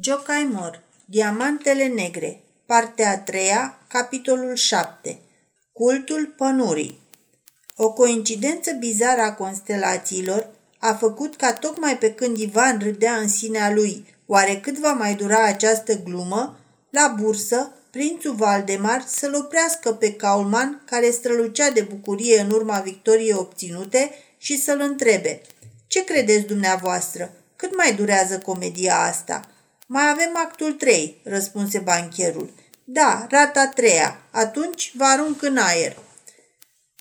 Jocaimor, Diamantele Negre, partea a treia, capitolul 7, Cultul Pănurii. O coincidență bizară a constelațiilor a făcut ca tocmai pe când Ivan râdea în sinea lui, oare cât va mai dura această glumă, la bursă, prințul Valdemar să-l oprească pe Kaulman, care strălucea de bucurie în urma victoriei obținute, și să-l întrebe, Ce credeți dumneavoastră? Cât mai durează comedia asta?" Mai avem actul 3, răspunse bancherul. Da, rata treia. Atunci vă arunc în aer.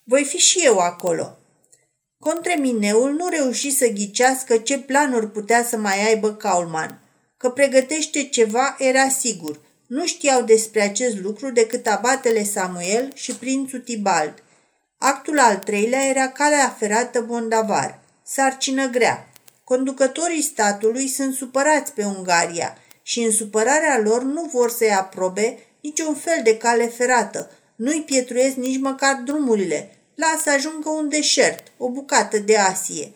Voi fi și eu acolo. Contremineul nu reuși să ghicească ce planuri putea să mai aibă Kaulman. Că pregătește ceva era sigur. Nu știau despre acest lucru decât abatele Samuel și prințul Tibald. Actul al treilea era calea ferată Bondavar. Sarcină grea. Conducătorii statului sunt supărați pe Ungaria și în supărarea lor nu vor să-i aprobe niciun fel de cale ferată, nu-i pietruiesc nici măcar drumurile, lasă ajungă un deșert, o bucată de asie.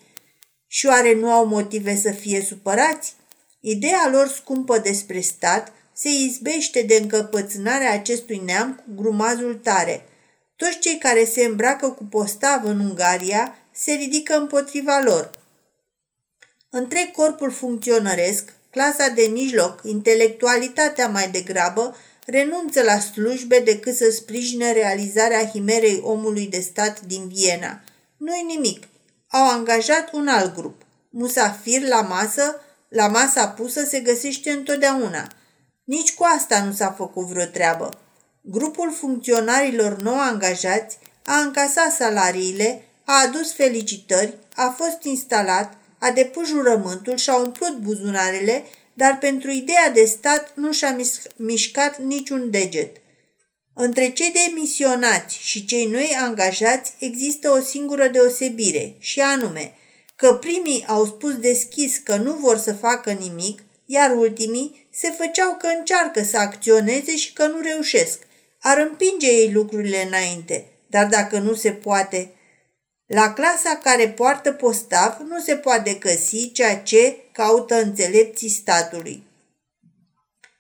Și oare nu au motive să fie supărați? Ideea lor scumpă despre stat se izbește de încăpățânarea acestui neam cu grumazul tare. Toți cei care se îmbracă cu postavă în Ungaria se ridică împotriva lor. Întreg corpul funcționăresc, clasa de mijloc, intelectualitatea mai degrabă, renunță la slujbe decât să sprijine realizarea himerei omului de stat din Viena. Nu-i nimic. Au angajat un alt grup. Musafir la masă, la masa pusă se găsește întotdeauna. Nici cu asta nu s-a făcut vreo treabă. Grupul funcționarilor nou angajați a încasat salariile, a adus felicitări, a fost instalat, a depus jurământul și a umplut buzunarele, dar pentru ideea de stat nu și-a mișcat niciun deget. Între cei demisionați și cei noi angajați există o singură deosebire, și anume că primii au spus deschis că nu vor să facă nimic, iar ultimii se făceau că încearcă să acționeze și că nu reușesc. Ar împinge ei lucrurile înainte, dar dacă nu se poate, la clasa care poartă postav nu se poate găsi ceea ce caută înțelepții statului.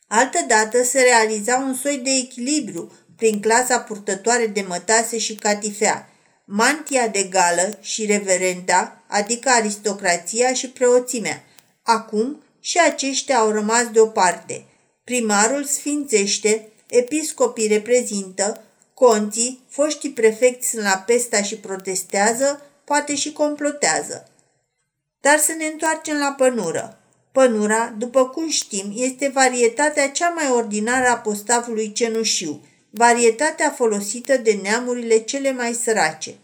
Altădată se realiza un soi de echilibru prin clasa purtătoare de mătase și catifea, mantia de gală și reverenda, adică aristocrația și preoțimea. Acum și aceștia au rămas deoparte. Primarul sfințește, episcopii reprezintă, Conții, foștii prefecți sunt la pesta și protestează, poate și complotează. Dar să ne întoarcem la pănură. Pănura, după cum știm, este varietatea cea mai ordinară a postavului cenușiu, varietatea folosită de neamurile cele mai sărace.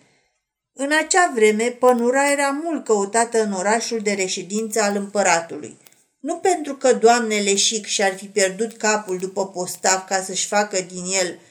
În acea vreme, pănura era mult căutată în orașul de reședință al împăratului. Nu pentru că doamnele șic și-ar fi pierdut capul după postav ca să-și facă din el –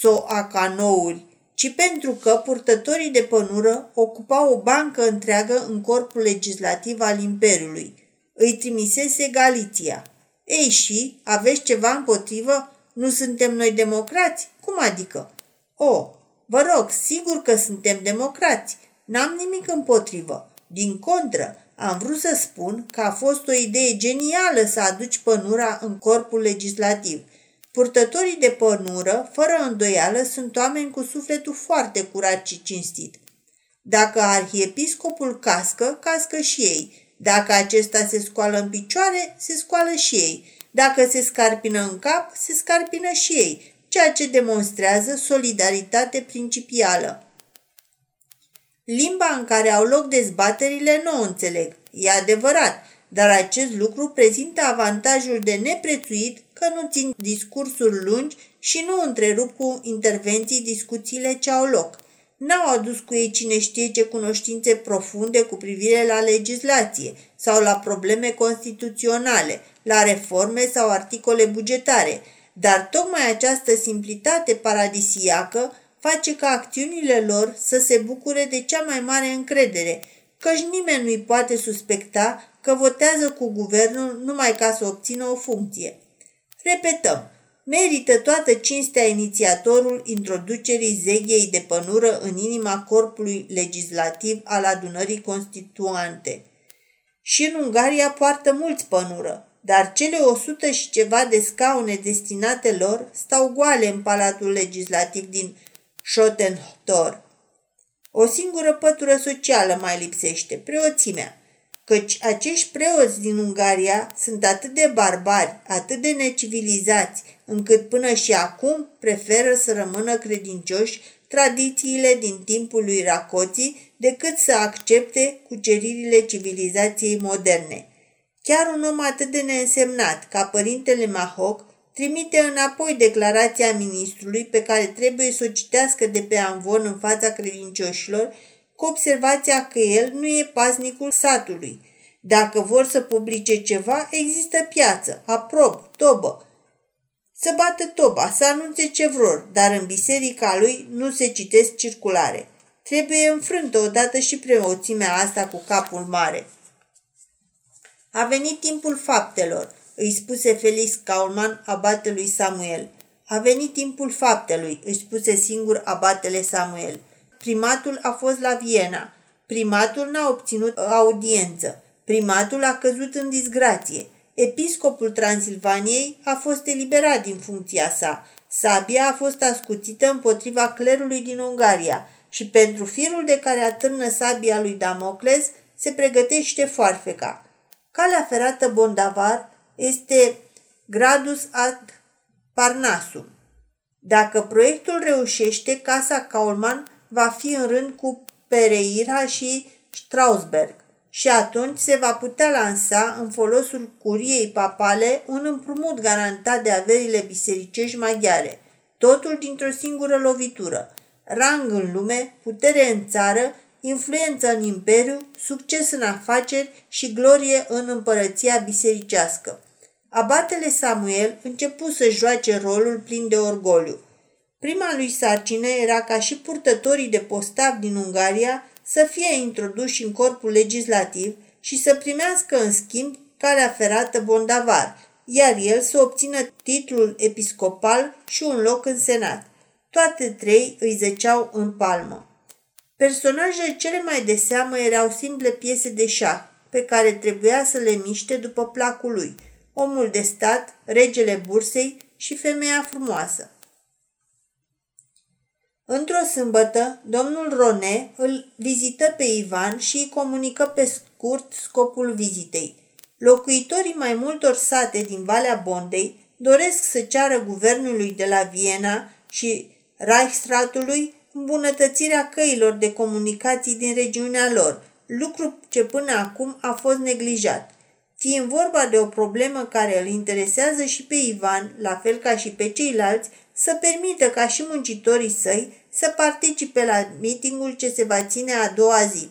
soacanouri, ci pentru că purtătorii de pănură ocupau o bancă întreagă în corpul legislativ al Imperiului. Îi trimisese Galiția. Ei și, aveți ceva împotrivă? Nu suntem noi democrați? Cum adică? O, vă rog, sigur că suntem democrați. N-am nimic împotrivă. Din contră, am vrut să spun că a fost o idee genială să aduci pănura în corpul legislativ – Purtătorii de pănură, fără îndoială, sunt oameni cu sufletul foarte curat și cinstit. Dacă arhiepiscopul cască, cască și ei. Dacă acesta se scoală în picioare, se scoală și ei. Dacă se scarpină în cap, se scarpină și ei, ceea ce demonstrează solidaritate principială. Limba în care au loc dezbaterile nu o înțeleg. E adevărat, dar acest lucru prezintă avantajul de neprețuit că nu țin discursuri lungi și nu întrerup cu intervenții discuțiile ce au loc. N-au adus cu ei cine știe ce cunoștințe profunde cu privire la legislație sau la probleme constituționale, la reforme sau articole bugetare, dar tocmai această simplitate paradisiacă face ca acțiunile lor să se bucure de cea mai mare încredere, căci nimeni nu-i poate suspecta că votează cu guvernul numai ca să obțină o funcție. Repetăm, merită toată cinstea inițiatorul introducerii zeghiei de pănură în inima corpului legislativ al adunării constituante. Și în Ungaria poartă mulți pănură. dar cele o sută și ceva de scaune destinate lor stau goale în Palatul Legislativ din Schottentor. O singură pătură socială mai lipsește, preoțimea, căci acești preoți din Ungaria sunt atât de barbari, atât de necivilizați, încât până și acum preferă să rămână credincioși tradițiile din timpul lui Racoții decât să accepte cuceririle civilizației moderne. Chiar un om atât de neînsemnat ca părintele Mahoc trimite înapoi declarația ministrului pe care trebuie să o citească de pe amvon în fața credincioșilor cu observația că el nu e paznicul satului. Dacă vor să publice ceva, există piață, aprob, tobă. Să bată toba, să anunțe ce vor, dar în biserica lui nu se citesc circulare. Trebuie înfrântă odată și preoțimea asta cu capul mare. A venit timpul faptelor, îi spuse Felix Kaulman abatelui Samuel. A venit timpul faptelui, îi spuse singur abatele Samuel. Primatul a fost la Viena. Primatul n-a obținut audiență. Primatul a căzut în disgrație. Episcopul Transilvaniei a fost eliberat din funcția sa. Sabia a fost ascuțită împotriva clerului din Ungaria și pentru firul de care atârnă sabia lui Damocles se pregătește foarfeca. Calea ferată Bondavar este gradus ad Parnasum. Dacă proiectul reușește, Casa Kaulman va fi în rând cu Pereira și Strausberg și atunci se va putea lansa în folosul curiei papale un împrumut garantat de averile bisericești maghiare, totul dintr-o singură lovitură. Rang în lume, putere în țară, influență în imperiu, succes în afaceri și glorie în împărăția bisericească. Abatele Samuel începu să joace rolul plin de orgoliu. Prima lui sarcină era ca și purtătorii de postav din Ungaria să fie introduși în corpul legislativ și să primească în schimb calea ferată bondavar, iar el să obțină titlul episcopal și un loc în senat. Toate trei îi zăceau în palmă. Personajele cele mai de seamă erau simple piese de șah, pe care trebuia să le miște după placul lui, omul de stat, regele bursei și femeia frumoasă. Într-o sâmbătă, domnul Rone îl vizită pe Ivan și îi comunică pe scurt scopul vizitei. Locuitorii mai multor sate din Valea Bondei doresc să ceară guvernului de la Viena și Reichsratului îmbunătățirea căilor de comunicații din regiunea lor, lucru ce până acum a fost neglijat. Fiind vorba de o problemă care îl interesează și pe Ivan, la fel ca și pe ceilalți, să permită ca și muncitorii săi să participe la mitingul ce se va ține a doua zi.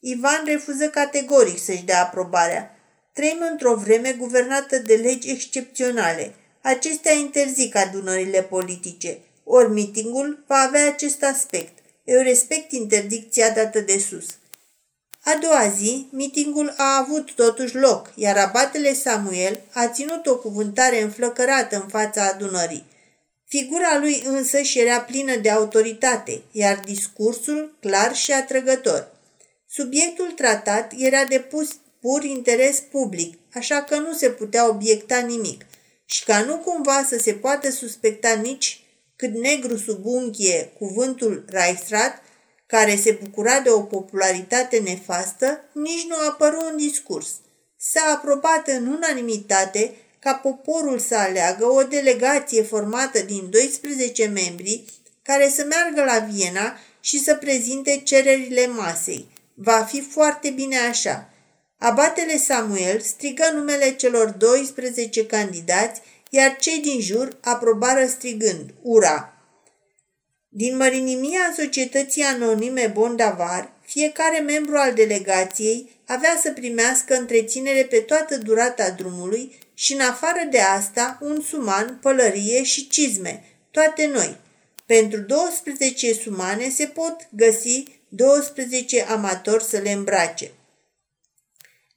Ivan refuză categoric să-și dea aprobarea. Trăim într-o vreme guvernată de legi excepționale. Acestea interzic adunările politice. Ori mitingul va avea acest aspect. Eu respect interdicția dată de sus. A doua zi, mitingul a avut totuși loc, iar abatele Samuel a ținut o cuvântare înflăcărată în fața adunării. Figura lui însă și era plină de autoritate, iar discursul clar și atrăgător. Subiectul tratat era de pus pur interes public, așa că nu se putea obiecta nimic și ca nu cumva să se poată suspecta nici cât negru sub unghie cuvântul Reichsrat, care se bucura de o popularitate nefastă, nici nu a apărut în discurs. S-a aprobat în unanimitate ca poporul să aleagă o delegație formată din 12 membri care să meargă la Viena și să prezinte cererile masei. Va fi foarte bine așa. Abatele Samuel strigă numele celor 12 candidați, iar cei din jur aprobară strigând, ura! Din mărinimia societății anonime Bondavar, fiecare membru al delegației avea să primească întreținere pe toată durata drumului și în afară de asta un suman, pălărie și cizme, toate noi. Pentru 12 sumane se pot găsi 12 amatori să le îmbrace.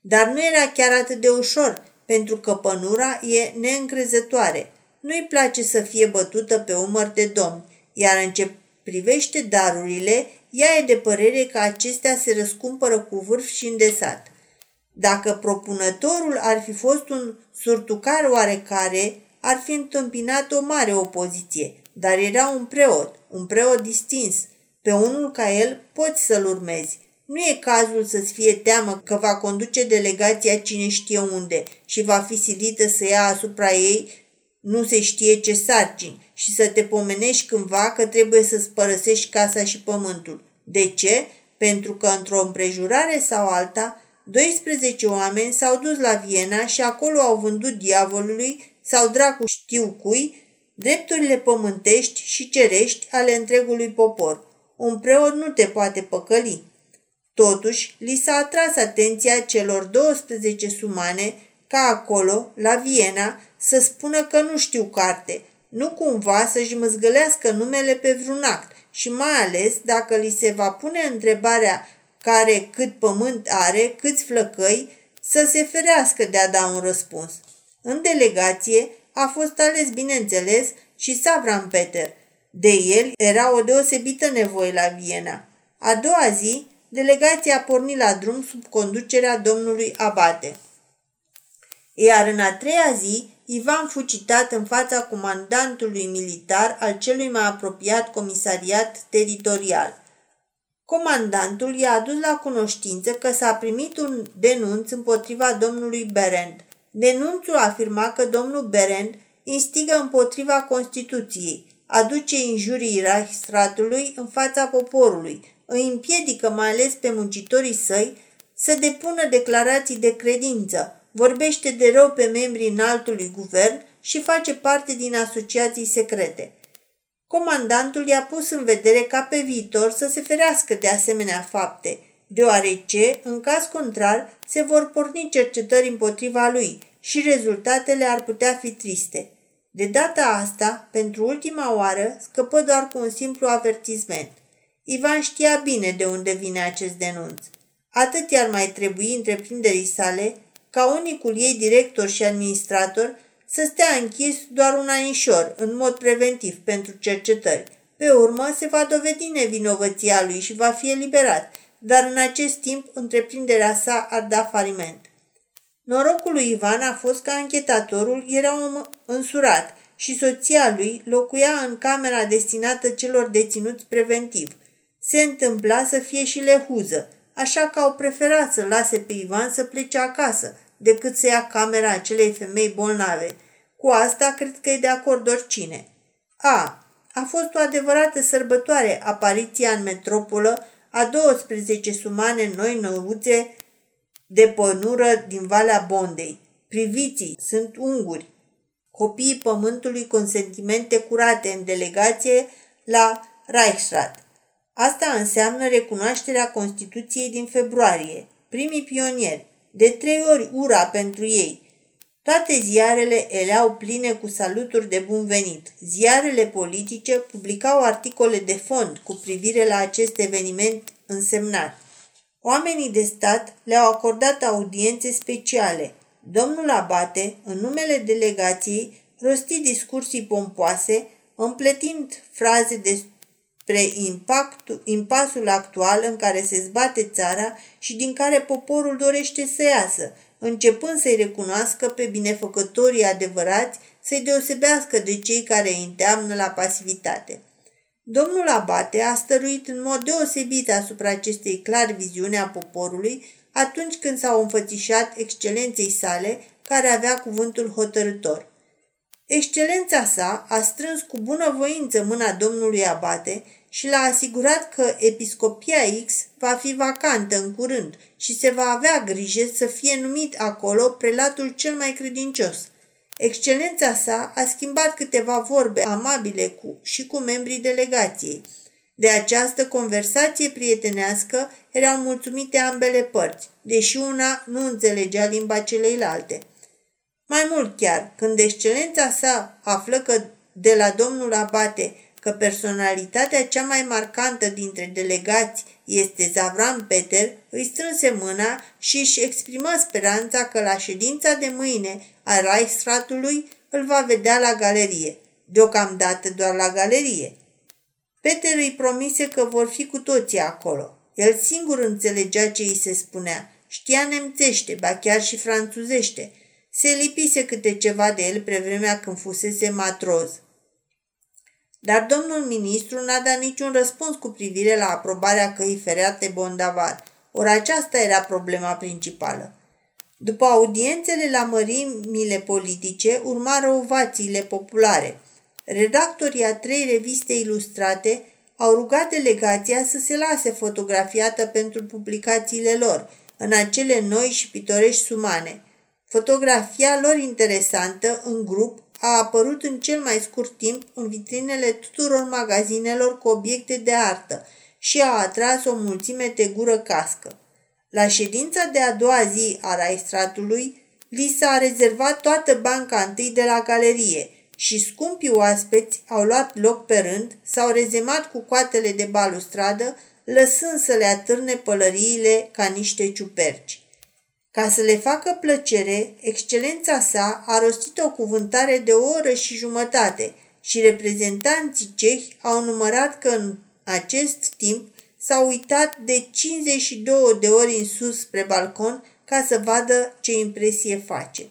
Dar nu era chiar atât de ușor, pentru că pănura e neîncrezătoare. Nu-i place să fie bătută pe umăr de domn, iar în ce privește darurile, ea e de părere că acestea se răscumpără cu vârf și îndesat. Dacă propunătorul ar fi fost un surtucar oarecare, ar fi întâmpinat o mare opoziție, dar era un preot, un preot distins. Pe unul ca el poți să-l urmezi. Nu e cazul să-ți fie teamă că va conduce delegația cine știe unde și va fi silită să ia asupra ei nu se știe ce sarcini și să te pomenești cândva că trebuie să-ți părăsești casa și pământul. De ce? Pentru că într-o împrejurare sau alta, 12 oameni s-au dus la Viena și acolo au vândut diavolului sau dracu știu cui drepturile pământești și cerești ale întregului popor. Un preot nu te poate păcăli. Totuși, li s-a atras atenția celor 12 sumane ca acolo, la Viena, să spună că nu știu carte, nu cumva să-și măzgălească numele pe vreun act și mai ales dacă li se va pune întrebarea care cât pământ are, câți flăcăi, să se ferească de a da un răspuns. În delegație a fost ales, bineînțeles, și Savran Peter. De el era o deosebită nevoie la Viena. A doua zi, delegația a pornit la drum sub conducerea domnului Abate. Iar în a treia zi, Ivan fu citat în fața comandantului militar al celui mai apropiat comisariat teritorial. Comandantul i-a adus la cunoștință că s-a primit un denunț împotriva domnului Berend. Denunțul afirma că domnul Berend instigă împotriva Constituției, aduce injurii Reichsratului în fața poporului, îi împiedică mai ales pe muncitorii săi să depună declarații de credință, vorbește de rău pe membrii înaltului guvern și face parte din asociații secrete. Comandantul i-a pus în vedere ca pe viitor să se ferească de asemenea fapte, deoarece, în caz contrar, se vor porni cercetări împotriva lui și rezultatele ar putea fi triste. De data asta, pentru ultima oară, scăpă doar cu un simplu avertisment. Ivan știa bine de unde vine acest denunț. Atât i-ar mai trebui întreprinderii sale ca unicul ei director și administrator să stea închis doar un anișor, în mod preventiv, pentru cercetări. Pe urmă, se va dovedi nevinovăția lui și va fi eliberat, dar în acest timp întreprinderea sa ar da faliment. Norocul lui Ivan a fost că anchetatorul era un însurat și soția lui locuia în camera destinată celor deținuți preventiv. Se întâmpla să fie și lehuză, așa că au preferat să lase pe Ivan să plece acasă, decât să ia camera acelei femei bolnave. Cu asta cred că e de acord oricine. A. A fost o adevărată sărbătoare apariția în metropolă a 12 sumane noi năuțe de pănură din Valea Bondei. Priviții sunt unguri, copiii pământului cu sentimente curate în delegație la Reichsrat. Asta înseamnă recunoașterea Constituției din februarie, primii pionieri, de trei ori ura pentru ei. Toate ziarele eleau pline cu saluturi de bun venit. Ziarele politice publicau articole de fond cu privire la acest eveniment însemnat. Oamenii de stat le-au acordat audiențe speciale. Domnul Abate, în numele delegației, rosti discursii pompoase, împletind fraze de spre impactul, impasul actual în care se zbate țara și din care poporul dorește să iasă, începând să-i recunoască pe binefăcătorii adevărați, să-i deosebească de cei care îi înteamnă la pasivitate. Domnul Abate a stăruit în mod deosebit asupra acestei clar viziune a poporului atunci când s-au înfățișat excelenței sale, care avea cuvântul hotărător. Excelența sa a strâns cu bună voință mâna domnului Abate și l-a asigurat că episcopia X va fi vacantă în curând și se va avea grijă să fie numit acolo prelatul cel mai credincios. Excelența sa a schimbat câteva vorbe amabile cu și cu membrii delegației. De această conversație prietenească erau mulțumite ambele părți, deși una nu înțelegea limba celeilalte – mai mult chiar, când excelența sa află că de la domnul Abate că personalitatea cea mai marcantă dintre delegați este Zavram Peter, îi strânse mâna și își exprimă speranța că la ședința de mâine a Reichsratului îl va vedea la galerie, deocamdată doar la galerie. Peter îi promise că vor fi cu toții acolo. El singur înțelegea ce îi se spunea știa nemțește, ba chiar și franțuzește. Se lipise câte ceva de el prevremea când fusese matroz. Dar domnul ministru n-a dat niciun răspuns cu privire la aprobarea căii fereate Bondavar. Ori aceasta era problema principală. După audiențele la mărimile politice, urmară ovațiile populare. Redactorii a trei reviste ilustrate au rugat delegația să se lase fotografiată pentru publicațiile lor, în acele noi și pitorești sumane. Fotografia lor interesantă, în grup, a apărut în cel mai scurt timp în vitrinele tuturor magazinelor cu obiecte de artă și a atras o mulțime de gură cască. La ședința de a doua zi a raistratului, li s-a rezervat toată banca întâi de la galerie și scumpii oaspeți au luat loc pe rând, s-au rezemat cu coatele de balustradă, lăsând să le atârne pălăriile ca niște ciuperci. Ca să le facă plăcere, excelența sa a rostit o cuvântare de o oră și jumătate și reprezentanții cehi au numărat că în acest timp s-a uitat de 52 de ori în sus spre balcon ca să vadă ce impresie face.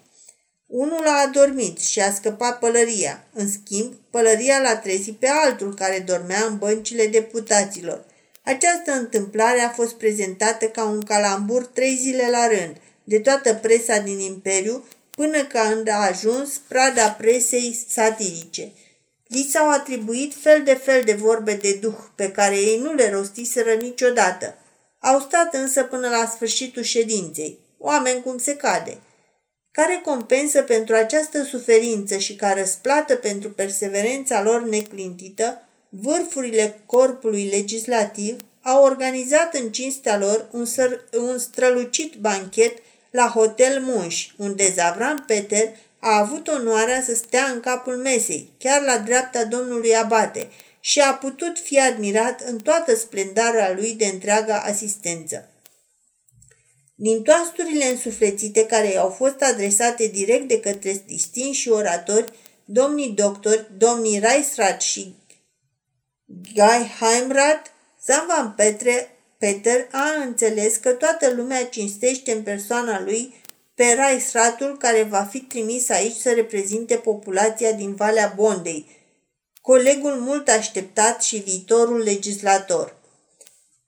Unul a adormit și a scăpat pălăria. În schimb, pălăria l-a trezit pe altul care dormea în băncile deputaților. Această întâmplare a fost prezentată ca un calambur trei zile la rând, de toată presa din Imperiu, până când a ajuns prada presei satirice – Li s-au atribuit fel de fel de vorbe de duh pe care ei nu le rostiseră niciodată. Au stat însă până la sfârșitul ședinței, oameni cum se cade. Ca recompensă pentru această suferință și ca răsplată pentru perseverența lor neclintită, vârfurile corpului legislativ au organizat în cinstea lor un, săr- un strălucit banchet la Hotel Munș, unde Zavran Peter a avut onoarea să stea în capul mesei, chiar la dreapta domnului Abate, și a putut fi admirat în toată splendarea lui de întreaga asistență. Din toasturile însuflețite care i-au fost adresate direct de către distinși oratori, domnii doctori, domnii Reisrat și Guy Heimrat, Zavan Petre, Peter a înțeles că toată lumea cinstește în persoana lui pe rai stratul care va fi trimis aici să reprezinte populația din Valea Bondei, colegul mult așteptat și viitorul legislator.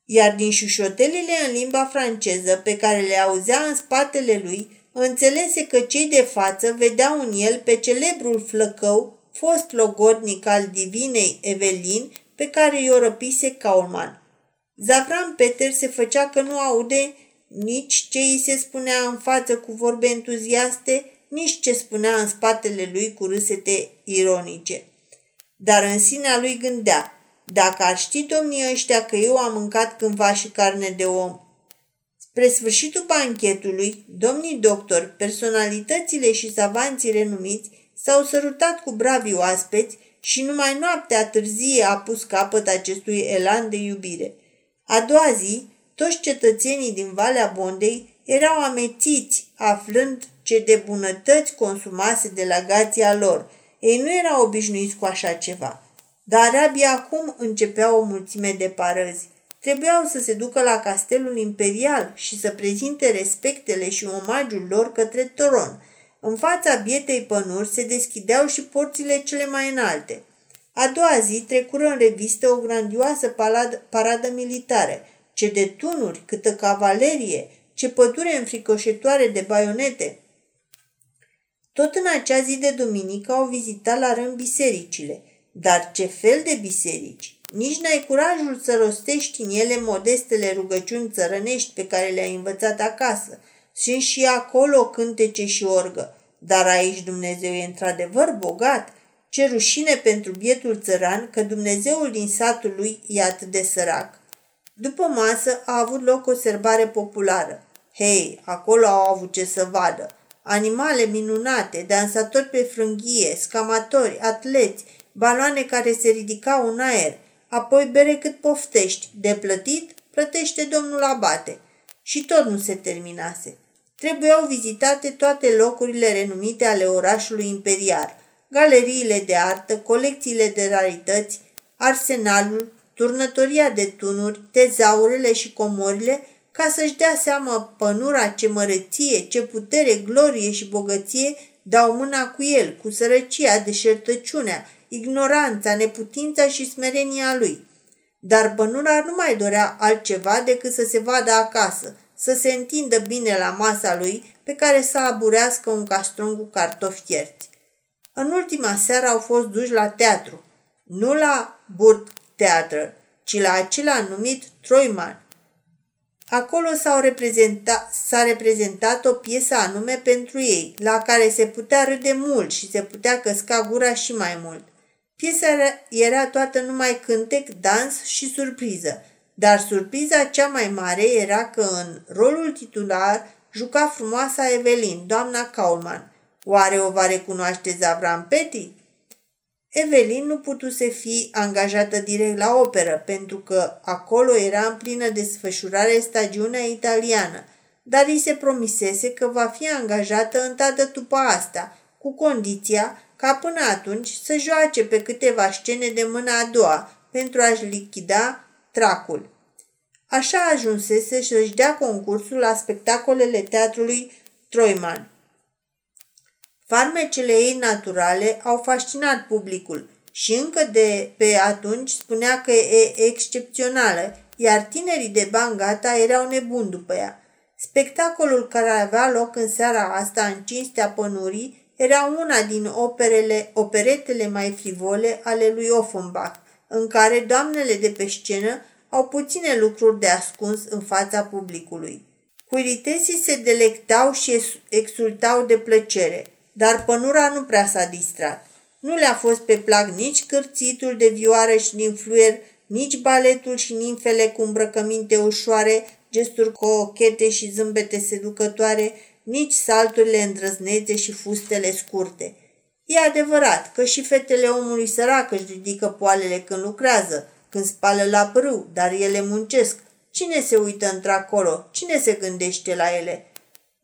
Iar din șușotelile în limba franceză pe care le auzea în spatele lui, înțelese că cei de față vedeau în el pe celebrul flăcău, fost logodnic al divinei Evelin, pe care i-o răpise Kaulman. Zavran Peter se făcea că nu aude nici ce îi se spunea în față cu vorbe entuziaste, nici ce spunea în spatele lui cu râsete ironice. Dar în sinea lui gândea, dacă ar ști domnii ăștia că eu am mâncat cândva și carne de om. Spre sfârșitul banchetului, domnii doctori, personalitățile și savanții renumiți s-au sărutat cu bravi oaspeți și numai noaptea târzie a pus capăt acestui elan de iubire. A doua zi, toți cetățenii din Valea Bondei erau amețiți, aflând ce de bunătăți consumase delegația lor. Ei nu erau obișnuiți cu așa ceva. Dar abia acum începea o mulțime de parăzi. Trebuiau să se ducă la castelul imperial și să prezinte respectele și omagiul lor către Toron. În fața bietei pănuri se deschideau și porțile cele mai înalte. A doua zi trecură în revistă o grandioasă paradă, paradă militară, ce de tunuri, câtă cavalerie, ce pădure înfricoșătoare de baionete. Tot în acea zi de duminică au vizitat la rând bisericile. Dar ce fel de biserici? Nici n-ai curajul să rostești în ele modestele rugăciuni țărănești pe care le-ai învățat acasă. Sunt și acolo cântece și orgă. Dar aici Dumnezeu e într-adevăr bogat. Ce rușine pentru bietul țăran că Dumnezeul din satul lui e atât de sărac. După masă a avut loc o serbare populară. Hei, acolo au avut ce să vadă. Animale minunate, dansatori pe frânghie, scamatori, atleți, baloane care se ridicau în aer, apoi bere cât poftești, de plătit, plătește domnul abate. Și tot nu se terminase. Trebuiau vizitate toate locurile renumite ale orașului imperial, galeriile de artă, colecțiile de rarități, arsenalul, turnătoria de tunuri, tezaurele și comorile ca să-și dea seama pănura ce măreție, ce putere, glorie și bogăție dau mâna cu el, cu sărăcia, deșertăciunea, ignoranța, neputința și smerenia lui. Dar pănura nu mai dorea altceva decât să se vadă acasă, să se întindă bine la masa lui, pe care să aburească un castron cu cartofi fierți. În ultima seară au fost duși la teatru, nu la Burg Theater, ci la acela numit Troiman. Acolo s-a reprezentat, s-a reprezentat o piesă anume pentru ei, la care se putea râde mult și se putea căsca gura și mai mult. Piesa era toată numai cântec, dans și surpriză, dar surpriza cea mai mare era că în rolul titular juca frumoasa Evelin, doamna Kaulman. Oare o va recunoaște Zavran Petty? Evelin nu putuse fi angajată direct la operă, pentru că acolo era în plină desfășurare stagiunea italiană, dar îi se promisese că va fi angajată întată după asta, cu condiția ca până atunci să joace pe câteva scene de mâna a doua pentru a-și lichida tracul. Așa ajunsese să-și dea concursul la spectacolele teatrului Troiman. Farmecele ei naturale au fascinat publicul și încă de pe atunci spunea că e excepțională, iar tinerii de bani gata erau nebuni după ea. Spectacolul care avea loc în seara asta în cinstea pănurii era una din operele, operetele mai frivole ale lui Offenbach, în care doamnele de pe scenă au puține lucruri de ascuns în fața publicului. Curitesii se delectau și exultau de plăcere, dar pănura nu prea s-a distrat. Nu le-a fost pe plac nici cârțitul de vioară și din fluier, nici baletul și nimfele cu îmbrăcăminte ușoare, gesturi cochete și zâmbete seducătoare, nici salturile îndrăznețe și fustele scurte. E adevărat că și fetele omului sărac își ridică poalele când lucrează, când spală la brâu, dar ele muncesc. Cine se uită într-acolo? Cine se gândește la ele?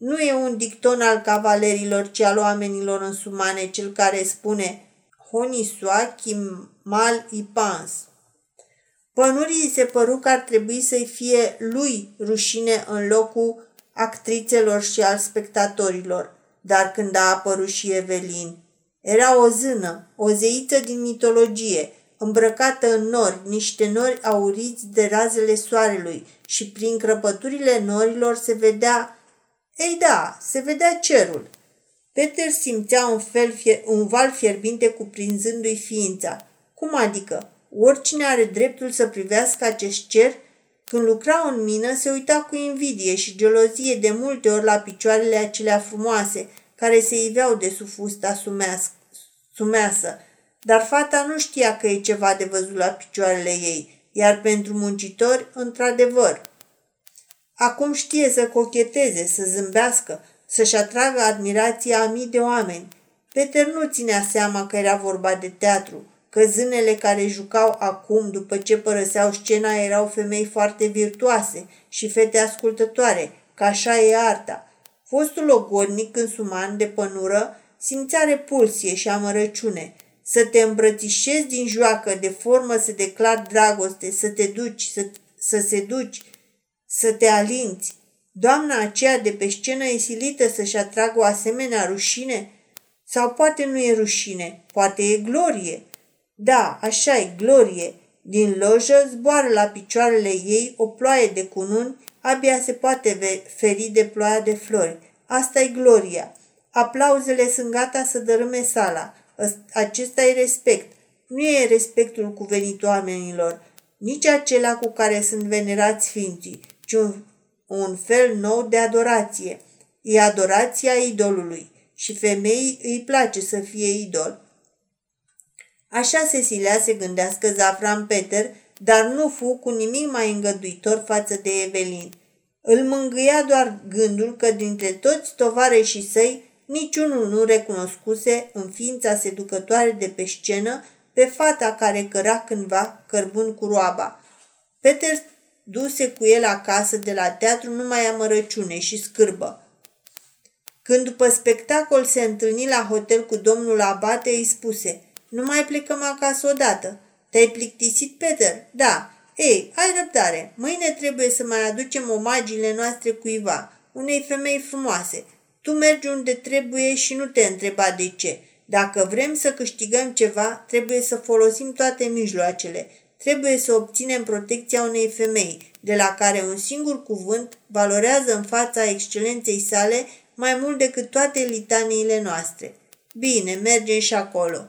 Nu e un dicton al cavalerilor, ci al oamenilor însumane, cel care spune Honi soi kim mal i pans. Pănurii se păru că ar trebui să-i fie lui rușine în locul actrițelor și al spectatorilor, dar când a apărut și Evelin, era o zână, o zeiță din mitologie, îmbrăcată în nori, niște nori auriți de razele soarelui și prin crăpăturile norilor se vedea, ei da, se vedea cerul. Peter simțea un, fel, un val fierbinte cuprinzându-i ființa. Cum adică? Oricine are dreptul să privească acest cer când lucra în mină, se uita cu invidie și gelozie de multe ori la picioarele acelea frumoase, care se iveau de sub fusta sumeasă. Dar fata nu știa că e ceva de văzut la picioarele ei, iar pentru muncitori, într-adevăr. Acum știe să cocheteze, să zâmbească, să-și atragă admirația a mii de oameni. Peter nu ținea seama că era vorba de teatru, că zânele care jucau acum, după ce părăseau scena, erau femei foarte virtuoase și fete ascultătoare, că așa e arta. Fostul logodnic însuman de pănură simțea repulsie și amărăciune. Să te îmbrățișezi din joacă, de formă să declar dragoste, să te duci, să, să se duci, să te alinți. Doamna aceea de pe scenă e silită să-și atragă o asemenea rușine? Sau poate nu e rușine, poate e glorie. Da, așa e, glorie. Din lojă zboară la picioarele ei o ploaie de cununi, abia se poate feri de ploaia de flori. asta e gloria. Aplauzele sunt gata să dărâme sala. Acesta e respect. Nu e respectul cuvenit oamenilor, nici acela cu care sunt venerați sfinții, ci un, un fel nou de adorație. E adorația idolului și femeii îi place să fie idol. Așa Cecilia se gândească Zafran Peter, dar nu fu cu nimic mai îngăduitor față de Evelin. Îl mângâia doar gândul că dintre toți tovareșii săi, niciunul nu recunoscuse în ființa seducătoare de pe scenă pe fata care căra cândva cărbun cu roaba. Peter duse cu el acasă de la teatru numai amărăciune și scârbă. Când după spectacol se întâlni la hotel cu domnul Abate, îi spuse – nu mai plecăm acasă odată. Te-ai plictisit, Peter? Da. Ei, ai răbdare. Mâine trebuie să mai aducem omagiile noastre cuiva, unei femei frumoase. Tu mergi unde trebuie și nu te întreba de ce. Dacă vrem să câștigăm ceva, trebuie să folosim toate mijloacele. Trebuie să obținem protecția unei femei, de la care un singur cuvânt valorează în fața excelenței sale mai mult decât toate litaniile noastre. Bine, mergem și acolo.